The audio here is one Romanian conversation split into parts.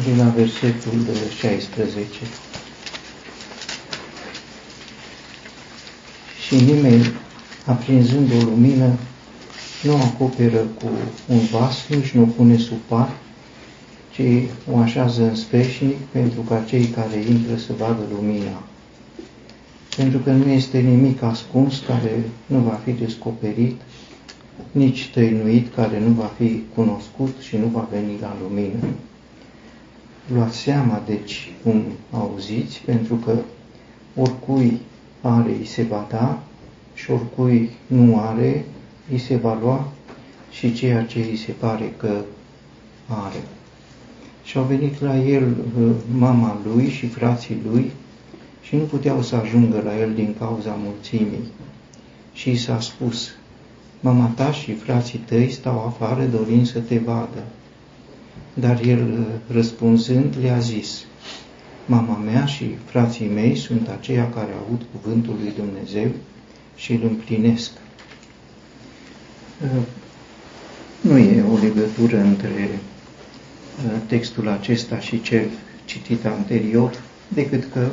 de la versetul 16. Și nimeni, aprinzând o lumină, nu acoperă cu un vas, nici nu o pune sub par, ci o așează în sfeșnic pentru ca cei care intră să vadă lumina. Pentru că nu este nimic ascuns care nu va fi descoperit, nici tăinuit care nu va fi cunoscut și nu va veni la lumină. Luați seama, deci, cum auziți, pentru că oricui are, îi se va da și oricui nu are, îi se va lua și ceea ce îi se pare că are. Și au venit la el uh, mama lui și frații lui și nu puteau să ajungă la el din cauza mulțimii. Și i s-a spus, mama ta și frații tăi stau afară dorind să te vadă. Dar el, uh, răspunzând, le-a zis, mama mea și frații mei sunt aceia care aud cuvântul lui Dumnezeu și îl împlinesc. Uh, nu e o legătură între uh, textul acesta și cel citit anterior, decât că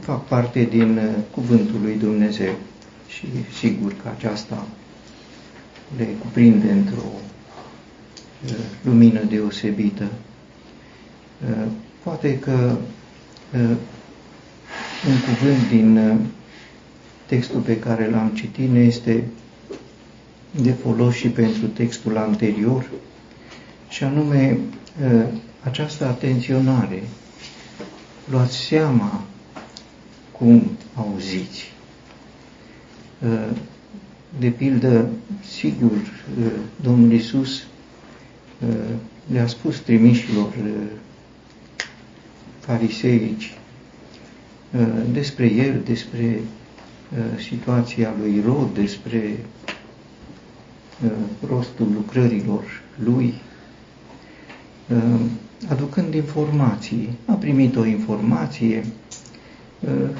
fac parte din cuvântul lui Dumnezeu și sigur că aceasta le cuprinde într-o lumină deosebită. Poate că un cuvânt din textul pe care l-am citit ne este de folos și pentru textul anterior, și anume această atenționare. Luați seama cum auziți. De pildă, sigur, Domnul Isus le-a spus trimișilor fariseici despre el, despre situația lui Rod, despre rostul lucrărilor lui, aducând informații. A primit o informație,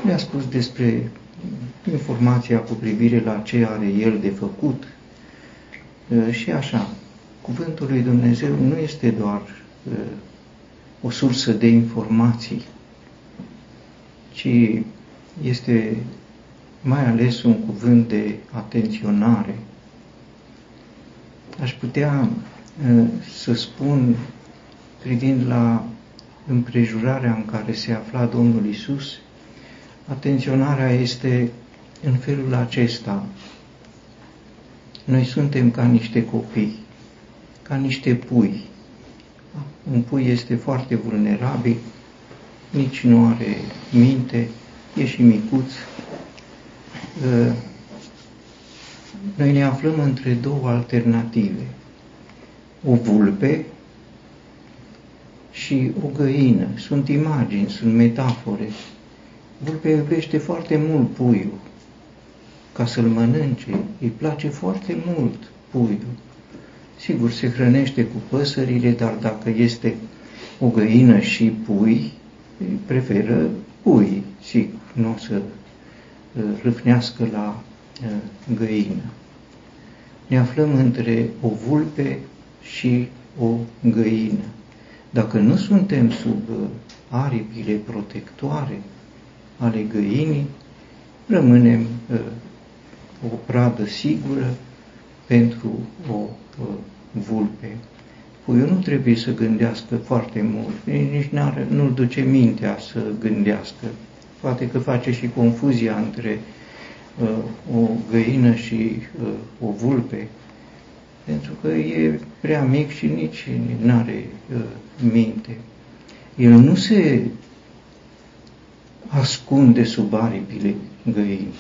le-a spus despre informația cu privire la ce are el de făcut și așa. Cuvântul lui Dumnezeu nu este doar uh, o sursă de informații, ci este mai ales un cuvânt de atenționare. Aș putea uh, să spun, privind la împrejurarea în care se afla Domnul Isus, atenționarea este în felul acesta. Noi suntem ca niște copii ca niște pui. Un pui este foarte vulnerabil, nici nu are minte, e și micuț. Ă, noi ne aflăm între două alternative. O vulpe și o găină. Sunt imagini, sunt metafore. Vulpe iubește foarte mult puiul ca să-l mănânce. Îi place foarte mult puiul. Sigur, se hrănește cu păsările, dar dacă este o găină și pui, preferă pui, sigur, nu o să uh, râfnească la uh, găină. Ne aflăm între o vulpe și o găină. Dacă nu suntem sub uh, aripile protectoare ale găinii, rămânem o pradă sigură pentru o vulpe. Puiul nu trebuie să gândească foarte mult, nici nu-l duce mintea să gândească. Poate că face și confuzia între uh, o găină și uh, o vulpe, pentru că e prea mic și nici nu are uh, minte. El nu se ascunde sub aripile găinii.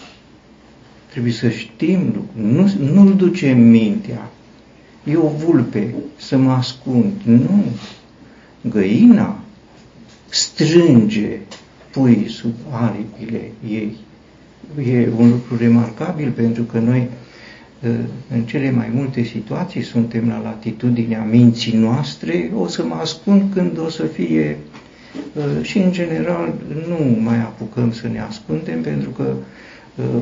Trebuie să știm lucrul, nu, nu-l duce mintea, e o vulpe să mă ascund. Nu. Găina strânge pui sub aripile ei. E un lucru remarcabil pentru că noi ă, în cele mai multe situații suntem la latitudinea minții noastre, o să mă ascund când o să fie ă, și în general nu mai apucăm să ne ascundem pentru că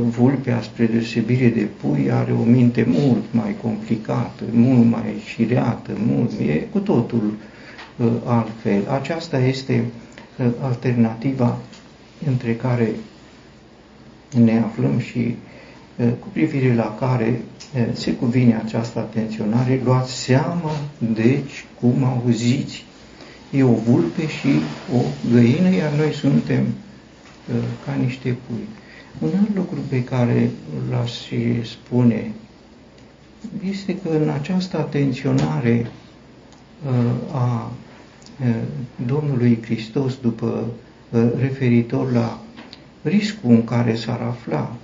vulpea, spre deosebire de pui, are o minte mult mai complicată, mult mai șireată, mult, e cu totul altfel. Aceasta este alternativa între care ne aflăm și cu privire la care se cuvine această atenționare, luați seama, deci, cum auziți. E o vulpe și o găină, iar noi suntem ca niște pui. Un alt lucru pe care l-aș spune este că în această atenționare a Domnului Hristos după referitor la riscul în care s-ar afla,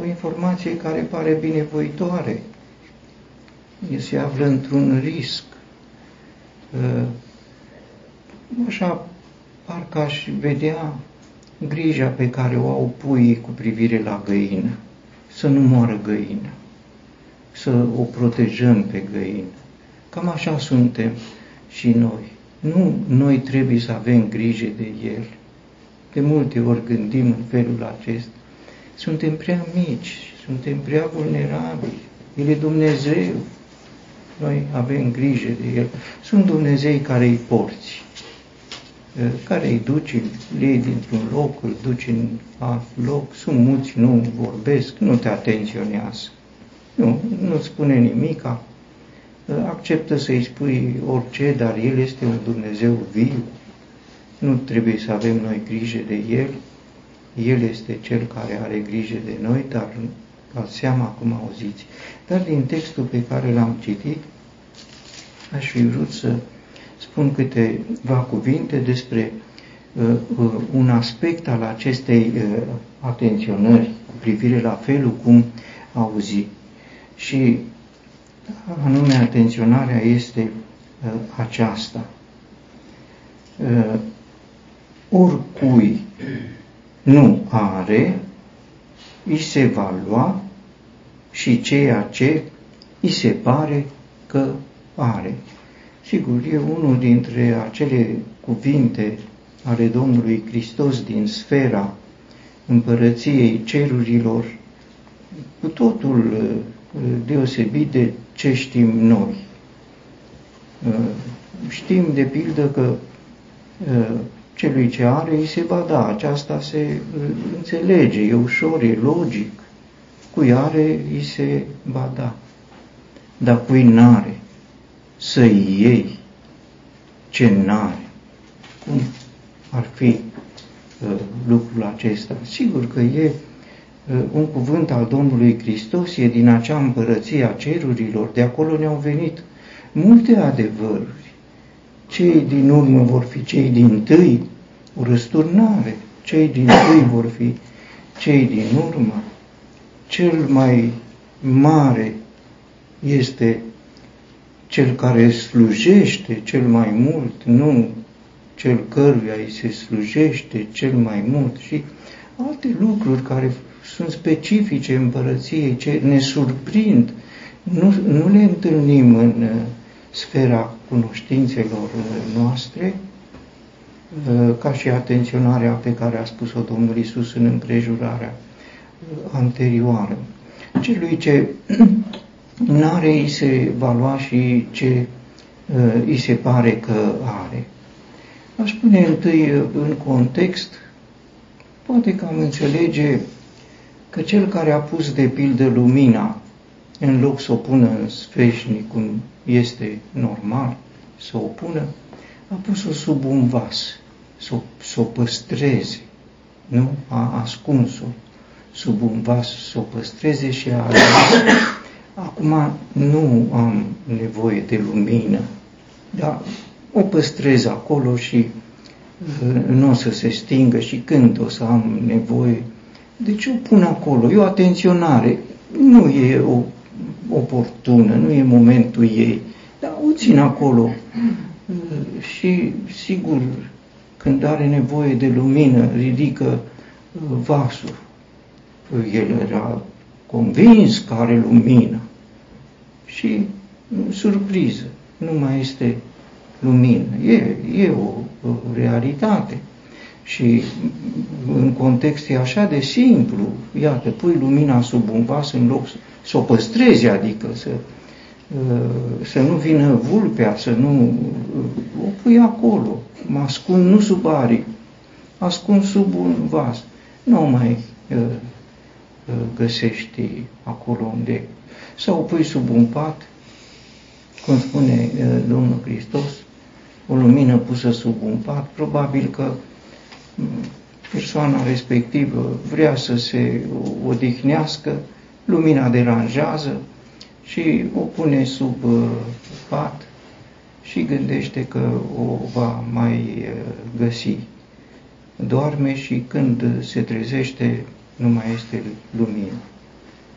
o informație care pare binevoitoare. Se află într-un risc. Așa, parcă aș vedea grija pe care o au puii cu privire la găină, să nu moară găină, să o protejăm pe găină. Cam așa suntem și noi. Nu noi trebuie să avem grijă de el. De multe ori gândim în felul acesta. Suntem prea mici, suntem prea vulnerabili. El e Dumnezeu. Noi avem grijă de El. Sunt Dumnezei care îi porți, care îi duci, îl iei dintr-un loc, îl duci în alt loc, sunt muți, nu vorbesc, nu te atenționează. Nu, nu spune nimica, acceptă să-i spui orice, dar El este un Dumnezeu viu. Nu trebuie să avem noi grijă de El. El este Cel care are grijă de noi, dar la seama cum auziți. Dar din textul pe care l-am citit, aș fi vrut să spun câteva cuvinte despre uh, uh, un aspect al acestei uh, atenționări cu privire la felul cum auzi. Și anume atenționarea este uh, aceasta. Uh, oricui nu are, îi se va lua și ceea ce îi se pare că are. Sigur, e unul dintre acele cuvinte ale Domnului Hristos din sfera împărăției cerurilor, cu totul uh, deosebit de ce știm noi. Uh, știm de pildă că uh, celui ce are îi se va da, aceasta se înțelege, e ușor, e logic. Cui are îi se va da. Dar cui n-are, să-i iei ce n-are. Cum ar fi uh, lucrul acesta? Sigur că e uh, un cuvânt al Domnului Hristos, e din acea împărăție a cerurilor, de acolo ne-au venit multe adevăruri. Cei din urmă vor fi cei din tâi, o răsturnare. Cei din tâi vor fi cei din urmă. Cel mai mare este cel care slujește cel mai mult, nu cel căruia îi se slujește cel mai mult și alte lucruri care sunt specifice împărăției, ce ne surprind, nu, nu le întâlnim în uh, sfera cunoștințelor uh, noastre, uh, ca și atenționarea pe care a spus-o Domnul Isus în împrejurarea anterioară. Celui ce n-are, îi se va lua și ce uh, îi se pare că are. Aș pune întâi uh, în context, poate că am înțelege că cel care a pus de pildă lumina în loc să o pună în sfeșnic, cum este normal să o pună, a pus-o sub un vas, să o, să o păstreze, nu? A ascuns-o sub un vas, să o păstreze și a Acum nu am nevoie de lumină, dar o păstrez acolo și uh, nu o să se stingă și când o să am nevoie. Deci o pun acolo, e o atenționare, nu e o oportună, nu e momentul ei, dar o țin acolo uh, și sigur când are nevoie de lumină ridică uh, vasul. El era convins că are lumină. Și surpriză, nu mai este lumină. E, e o, o realitate. Și în context e așa de simplu, iată, pui lumina sub un vas în loc să o păstrezi, adică să, să nu vină vulpea, să nu o pui acolo, mă ascund nu sub aripi, ascund sub un vas. Nu mai uh, uh, găsești acolo unde. Sau o pui sub un pat, cum spune uh, Domnul Hristos, o lumină pusă sub un pat, probabil că mm, persoana respectivă vrea să se odihnească, lumina deranjează și o pune sub pat și gândește că o va mai găsi doarme și când se trezește nu mai este lumină.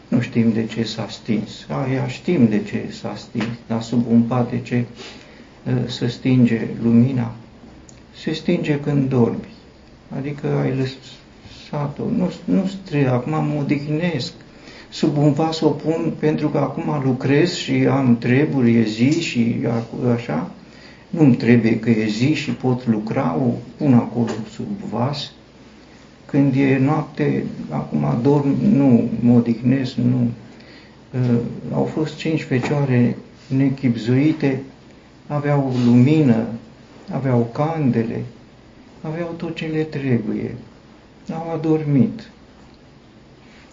Nu știm de ce s-a stins. Aia știm de ce s-a stins, dar sub un pat de ce ă, se stinge lumina? Se stinge când dormi. Adică ai lăsat-o. Nu, nu trebuie, acum mă odihnesc. Sub un vas o pun pentru că acum lucrez și am treburi, e zi și așa. Nu-mi trebuie că e zi și pot lucra, o pun acolo sub vas. Când e noapte, acum dorm, nu mă odihnesc, nu. Uh, au fost cinci fecioare nechipzuite, aveau lumină, aveau candele, aveau tot ce le trebuie. Au adormit.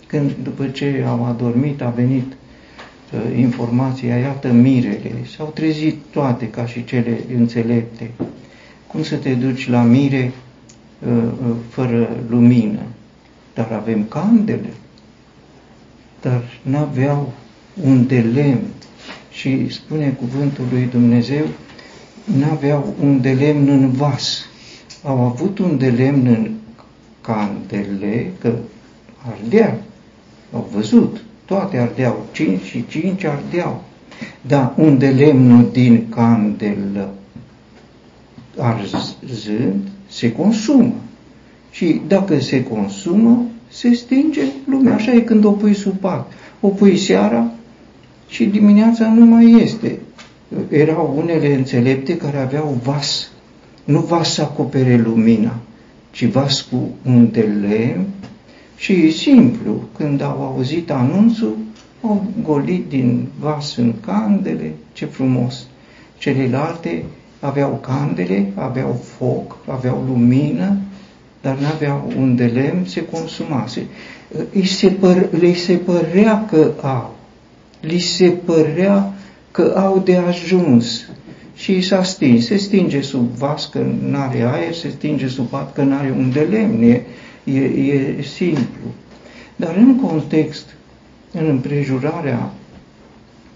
Când, după ce au adormit, a venit Uh, informația, iată mirele, s-au trezit toate ca și cele înțelepte. Cum să te duci la mire uh, uh, fără lumină? Dar avem candele, dar n-aveau un de lemn. Și spune cuvântul lui Dumnezeu, n-aveau un de lemn în vas. Au avut un de lemn în candele, că ardea, au văzut, toate ardeau, cinci și cinci ardeau. Dar unde lemnul din candelă arzând, se consumă. Și dacă se consumă, se stinge lumea. Așa e când o pui sub pat. O pui seara și dimineața nu mai este. Erau unele înțelepte care aveau vas. Nu vas să acopere lumina, ci vas cu un de lemn și simplu, când au auzit anunțul, au golit din vas în candele, ce frumos. Celelalte aveau candele, aveau foc, aveau lumină, dar nu aveau un de lemn, se consumase. Îi se păr, le se părea că au, li se părea că au de ajuns și s-a stins. Se stinge sub vas că nu are aer, se stinge sub pat că nu are un de lemn. E, e, e simplu. Dar în context, în împrejurarea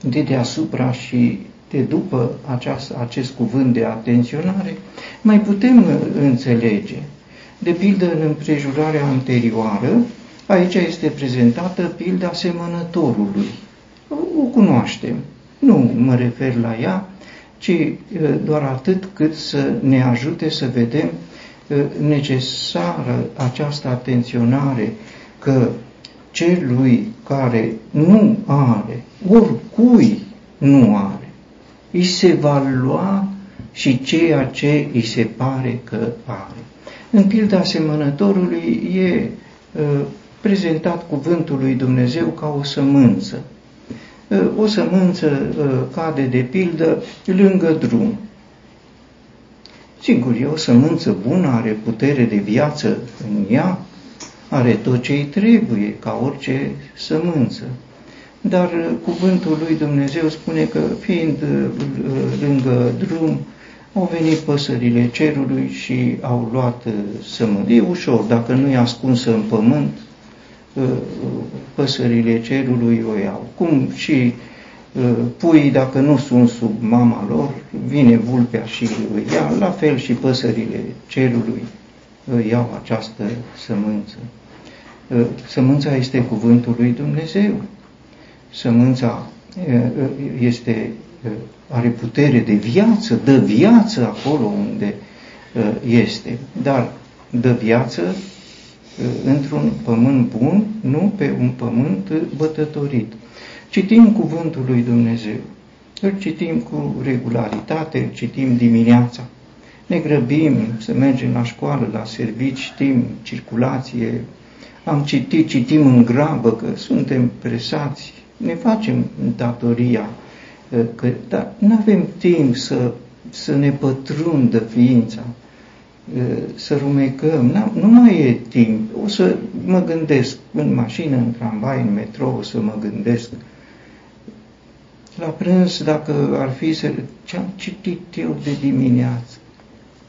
de deasupra și de după aceast, acest cuvânt de atenționare, mai putem înțelege. De pildă, în împrejurarea anterioară, aici este prezentată pilda semănătorului. O cunoaștem. Nu mă refer la ea, ci doar atât cât să ne ajute să vedem necesară această atenționare că celui care nu are, oricui nu are, îi se va lua și ceea ce îi se pare că are. În pilda asemănătorului e uh, prezentat cuvântul lui Dumnezeu ca o sămânță. Uh, o sămânță uh, cade de pildă lângă drum. Sigur, e o sămânță bună, are putere de viață în ea, are tot ce îi trebuie, ca orice sămânță. Dar uh, cuvântul lui Dumnezeu spune că, fiind uh, lângă drum, au venit păsările cerului și au luat uh, sămânță. E ușor, dacă nu e ascunsă în pământ, păsările cerului o iau. Cum și puii, dacă nu sunt sub mama lor, vine vulpea și îi ia, la fel și păsările cerului iau această sămânță. Ă, sămânța este cuvântul lui Dumnezeu. Sămânța ă, ă, este, are putere de viață, dă viață acolo unde este, dar dă viață într-un pământ bun, nu pe un pământ bătătorit. Citim cuvântul lui Dumnezeu. Îl citim cu regularitate, îl citim dimineața. Ne grăbim să mergem la școală, la servici, știm circulație, am citit, citim în grabă că suntem presați, ne facem datoria, că, dar nu avem timp să să ne pătrundă ființa, să rumecăm, nu mai e timp. O să mă gândesc în mașină, în tramvai, în metrou, o să mă gândesc. La prânz, dacă ar fi să... Ce-am citit eu de dimineață?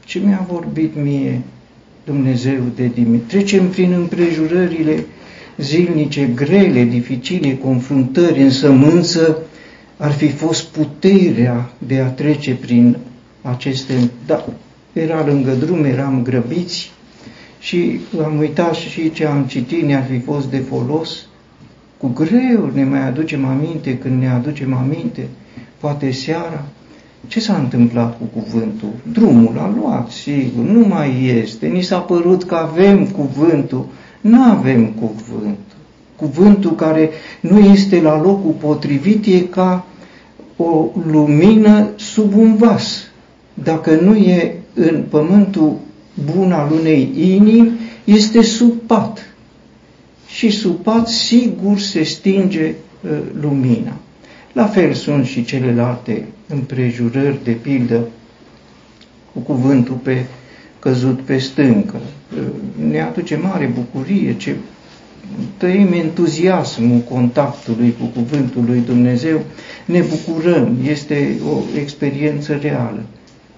Ce mi-a vorbit mie Dumnezeu de dimineață? Trecem prin împrejurările zilnice, grele, dificile, confruntări, în sămânță, ar fi fost puterea de a trece prin aceste... Da, era lângă drum, eram grăbiți și am uitat și ce am citit ne-ar fi fost de folos. Cu greu ne mai aducem aminte când ne aducem aminte, poate seara, ce s-a întâmplat cu cuvântul? Drumul a luat, sigur, nu mai este. Ni s-a părut că avem cuvântul, nu avem cuvântul. Cuvântul care nu este la locul potrivit e ca o lumină sub un vas. Dacă nu e în pământul bun al unei inimi, este sub pat. Și sub pat sigur se stinge uh, lumina. La fel sunt și celelalte împrejurări, de pildă, cu cuvântul pe căzut pe stâncă. Uh, ne aduce mare bucurie ce trăim entuziasmul contactului cu cuvântul lui Dumnezeu, ne bucurăm, este o experiență reală.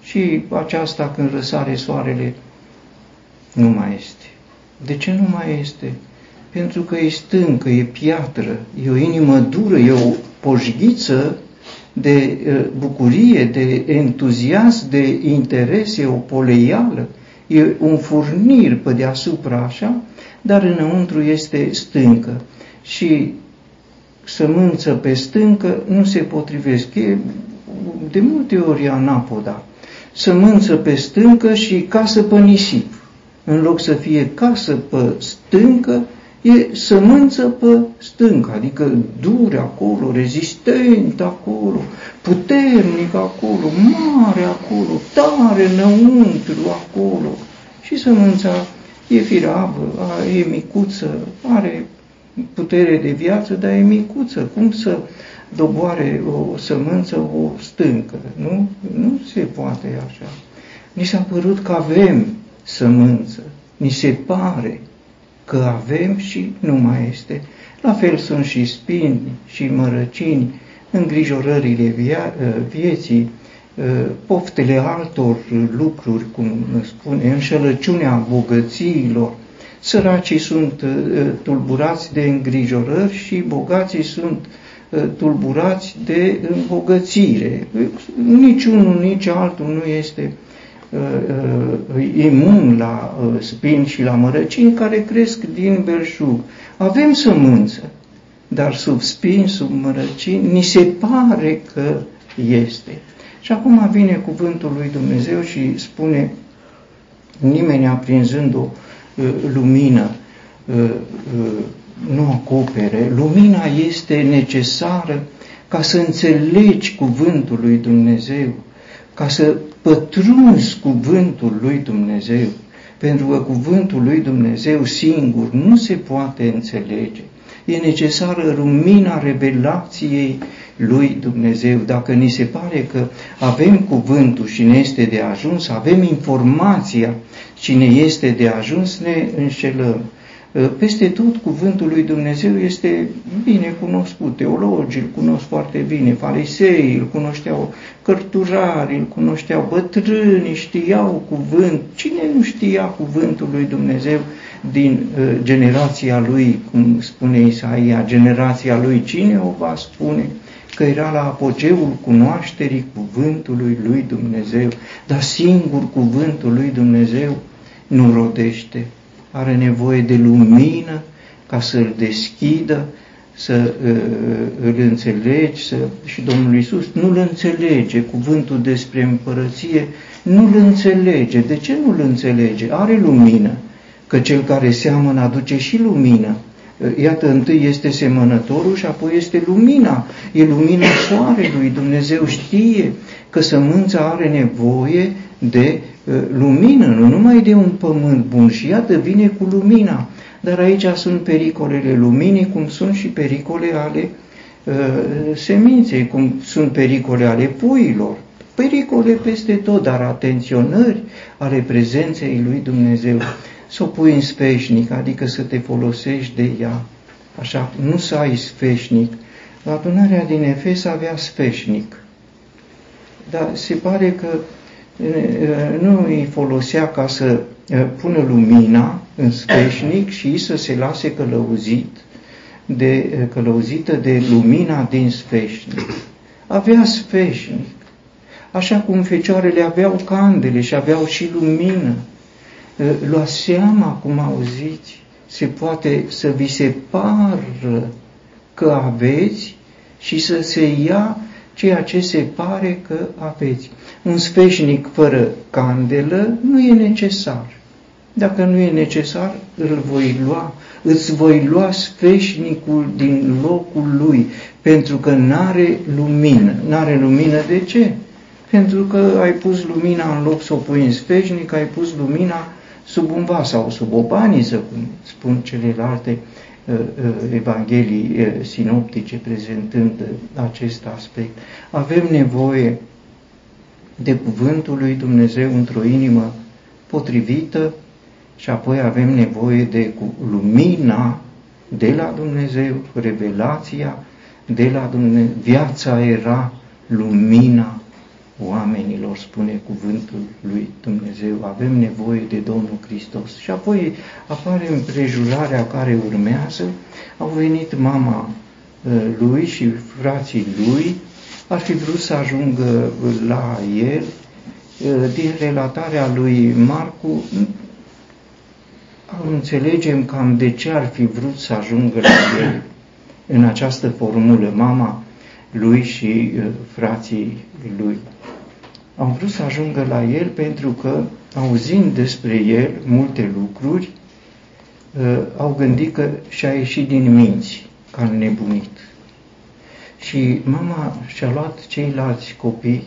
Și aceasta când răsare soarele nu mai este. De ce nu mai este? Pentru că e stâncă, e piatră, e o inimă dură, e o poșghiță de bucurie, de entuziasm, de interes, e o poleială, e un furnir pe deasupra așa, dar înăuntru este stâncă. Și sămânță pe stâncă nu se potrivesc. E de multe ori anapoda. Sămânță pe stâncă și casă pe nisip. În loc să fie casă pe stâncă, e sămânță pe stâncă, adică dur acolo, rezistent acolo, puternic acolo, mare acolo, tare înăuntru acolo. Și sămânța e firavă, e micuță, are putere de viață, dar e micuță. Cum să doboare o sămânță, o stâncă? Nu, nu se poate așa. Ni s-a părut că avem sămânță, ni se pare că avem și nu mai este. La fel sunt și spini și mărăcini, îngrijorările via, vieții, poftele altor lucruri, cum spune, înșelăciunea bogățiilor. Săracii sunt tulburați de îngrijorări și bogații sunt tulburați de îmbogățire. Niciunul, nici altul nu este imun la spini și la mărăcini care cresc din belșug. Avem sămânță, dar sub spini, sub mărăcini, ni se pare că este. Și acum vine cuvântul lui Dumnezeu și spune, nimeni aprinzând o uh, lumină uh, uh, nu acopere. Lumina este necesară ca să înțelegi cuvântul lui Dumnezeu, ca să pătrunzi cuvântul lui Dumnezeu, pentru că cuvântul lui Dumnezeu singur nu se poate înțelege. E necesară lumina revelației lui Dumnezeu. Dacă ni se pare că avem cuvântul și ne este de ajuns, avem informația și ne este de ajuns, ne înșelăm. Peste tot cuvântul lui Dumnezeu este bine cunoscut, teologii îl cunosc foarte bine, farisei îl cunoșteau, cărturari îl cunoșteau, bătrânii știau cuvânt. Cine nu știa cuvântul lui Dumnezeu din uh, generația lui, cum spune Isaia, generația lui, cine o va spune? că era la apogeul cunoașterii cuvântului lui Dumnezeu, dar singur cuvântul lui Dumnezeu nu rodește. Are nevoie de lumină ca să-l deschidă, să uh, îl înțelegi să, și Domnul Iisus nu-l înțelege, cuvântul despre împărăție nu-l înțelege. De ce nu-l înțelege? Are lumină, că cel care seamănă aduce și lumină. Iată, întâi este semănătorul și apoi este lumina. E lumina soarelui. Dumnezeu știe că sămânța are nevoie de uh, lumină, nu numai de un pământ bun. Și iată, vine cu lumina. Dar aici sunt pericolele luminii, cum sunt și pericole ale uh, seminței, cum sunt pericole ale puilor. pericole peste tot, dar atenționări ale prezenței lui Dumnezeu. Să o pui în sfeșnic, adică să te folosești de ea. Așa, nu să ai sfeșnic. Adunarea din Efes avea sfeșnic. Dar se pare că nu îi folosea ca să pună lumina în sfeșnic și să se lase călăuzit de, călăuzită de lumina din sfeșnic. Avea sfeșnic. Așa cum fecioarele aveau candele și aveau și lumină. Lua seama, cum auziți, se poate să vi se pară că aveți și să se ia ceea ce se pare că aveți. Un sfeșnic fără candelă nu e necesar. Dacă nu e necesar, îl voi lua, îți voi lua sfeșnicul din locul lui, pentru că n-are lumină. N-are lumină de ce? Pentru că ai pus lumina în loc să o pui în sfeșnic, ai pus lumina sub un vas sau sub o baniză, cum spun celelalte uh, uh, evanghelii uh, sinoptice prezentând acest aspect. Avem nevoie de cuvântul lui Dumnezeu într-o inimă potrivită și apoi avem nevoie de lumina de la Dumnezeu, revelația de la Dumnezeu. Viața era lumina oamenilor, spune cuvântul lui Dumnezeu. Avem nevoie de Domnul Hristos. Și apoi apare împrejurarea care urmează. Au venit mama uh, lui și frații lui, ar fi vrut să ajungă la el. Uh, din relatarea lui Marcu, înțelegem cam de ce ar fi vrut să ajungă la el în această formulă, mama lui și uh, frații lui. Am vrut să ajungă la el pentru că, auzind despre el multe lucruri, uh, au gândit că și-a ieșit din minți, ca nebunit. Și mama și-a luat ceilalți copii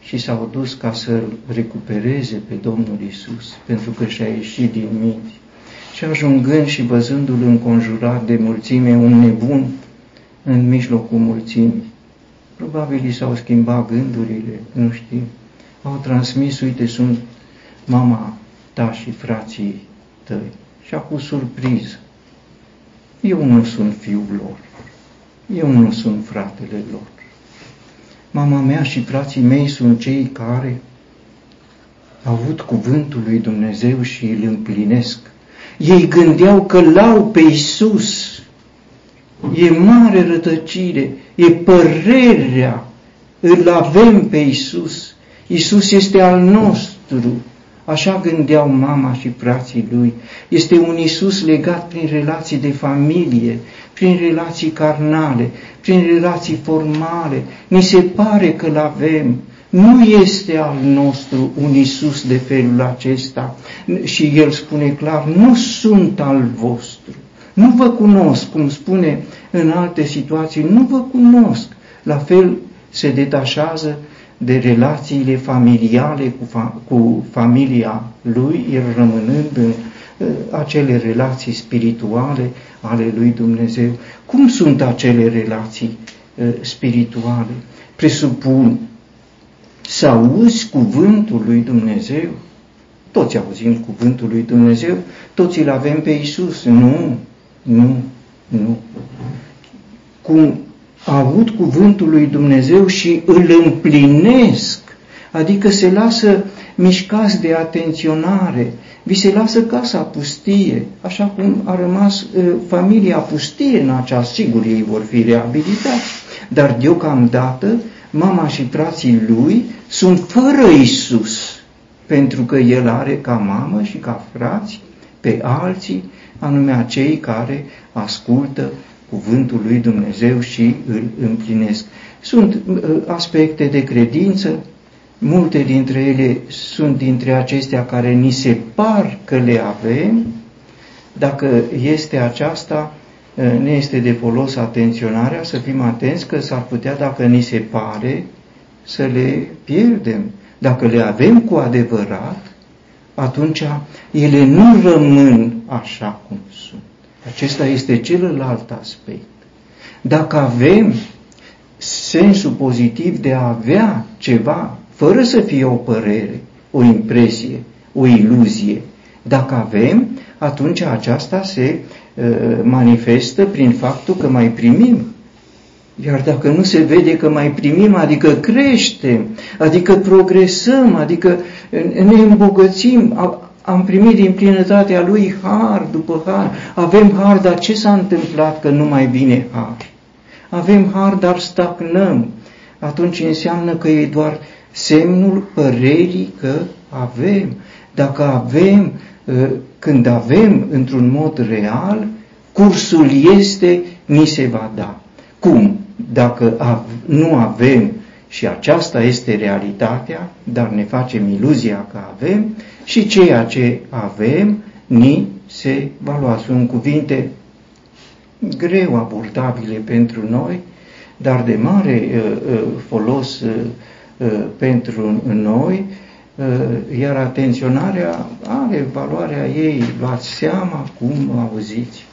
și s-au dus ca să recupereze pe Domnul Isus, pentru că și-a ieșit din minți. Și ajungând și văzându-l înconjurat de mulțime, un nebun în mijlocul mulțimii, probabil i s-au schimbat gândurile, nu știu, au transmis, uite, sunt mama ta și frații tăi. Și acum surpriză. Eu nu sunt fiul lor. Eu nu sunt fratele lor. Mama mea și frații mei sunt cei care au avut cuvântul lui Dumnezeu și îl împlinesc. Ei gândeau că l-au pe Isus. E mare rătăcire, e părerea, îl avem pe Isus. Isus este al nostru. Așa gândeau mama și frații lui. Este un Isus legat prin relații de familie, prin relații carnale, prin relații formale. Ni se pare că-L avem. Nu este al nostru un Isus de felul acesta. Și El spune clar, nu sunt al vostru. Nu vă cunosc, cum spune în alte situații, nu vă cunosc. La fel se detașează de relațiile familiale cu, fa- cu familia lui, el rămânând în uh, acele relații spirituale ale lui Dumnezeu. Cum sunt acele relații uh, spirituale? Presupun să auzi cuvântul lui Dumnezeu. Toți auzim cuvântul lui Dumnezeu, toți îl avem pe Isus. Nu, nu, nu. Cum aud cuvântul lui Dumnezeu și îl împlinesc, adică se lasă mișcați de atenționare, vi se lasă casa pustie, așa cum a rămas uh, familia pustie în această, sigur ei vor fi reabilitați, dar deocamdată mama și frații lui sunt fără Isus, pentru că el are ca mamă și ca frați pe alții, anume acei care ascultă cuvântul lui Dumnezeu și îl împlinesc. Sunt uh, aspecte de credință, multe dintre ele sunt dintre acestea care ni se par că le avem, dacă este aceasta, uh, ne este de folos atenționarea, să fim atenți că s-ar putea, dacă ni se pare, să le pierdem. Dacă le avem cu adevărat, atunci ele nu rămân așa cum sunt. Acesta este celălalt aspect. Dacă avem sensul pozitiv de a avea ceva fără să fie o părere, o impresie, o iluzie. Dacă avem, atunci aceasta se uh, manifestă prin faptul că mai primim. Iar dacă nu se vede că mai primim, adică creștem, adică progresăm, adică ne îmbogățim, am primit din plinătatea Lui har după har, avem har, dar ce s-a întâmplat că nu mai vine har? Avem har, dar stagnăm. Atunci înseamnă că e doar semnul părerii că avem. Dacă avem, ă, când avem într-un mod real, cursul este, ni se va da. Cum? Dacă nu avem și aceasta este realitatea, dar ne facem iluzia că avem și ceea ce avem ni se va lua. Sunt cuvinte greu abordabile pentru noi, dar de mare uh, uh, folos uh, pentru noi, iar atenționarea are valoarea ei, luați seama cum auziți.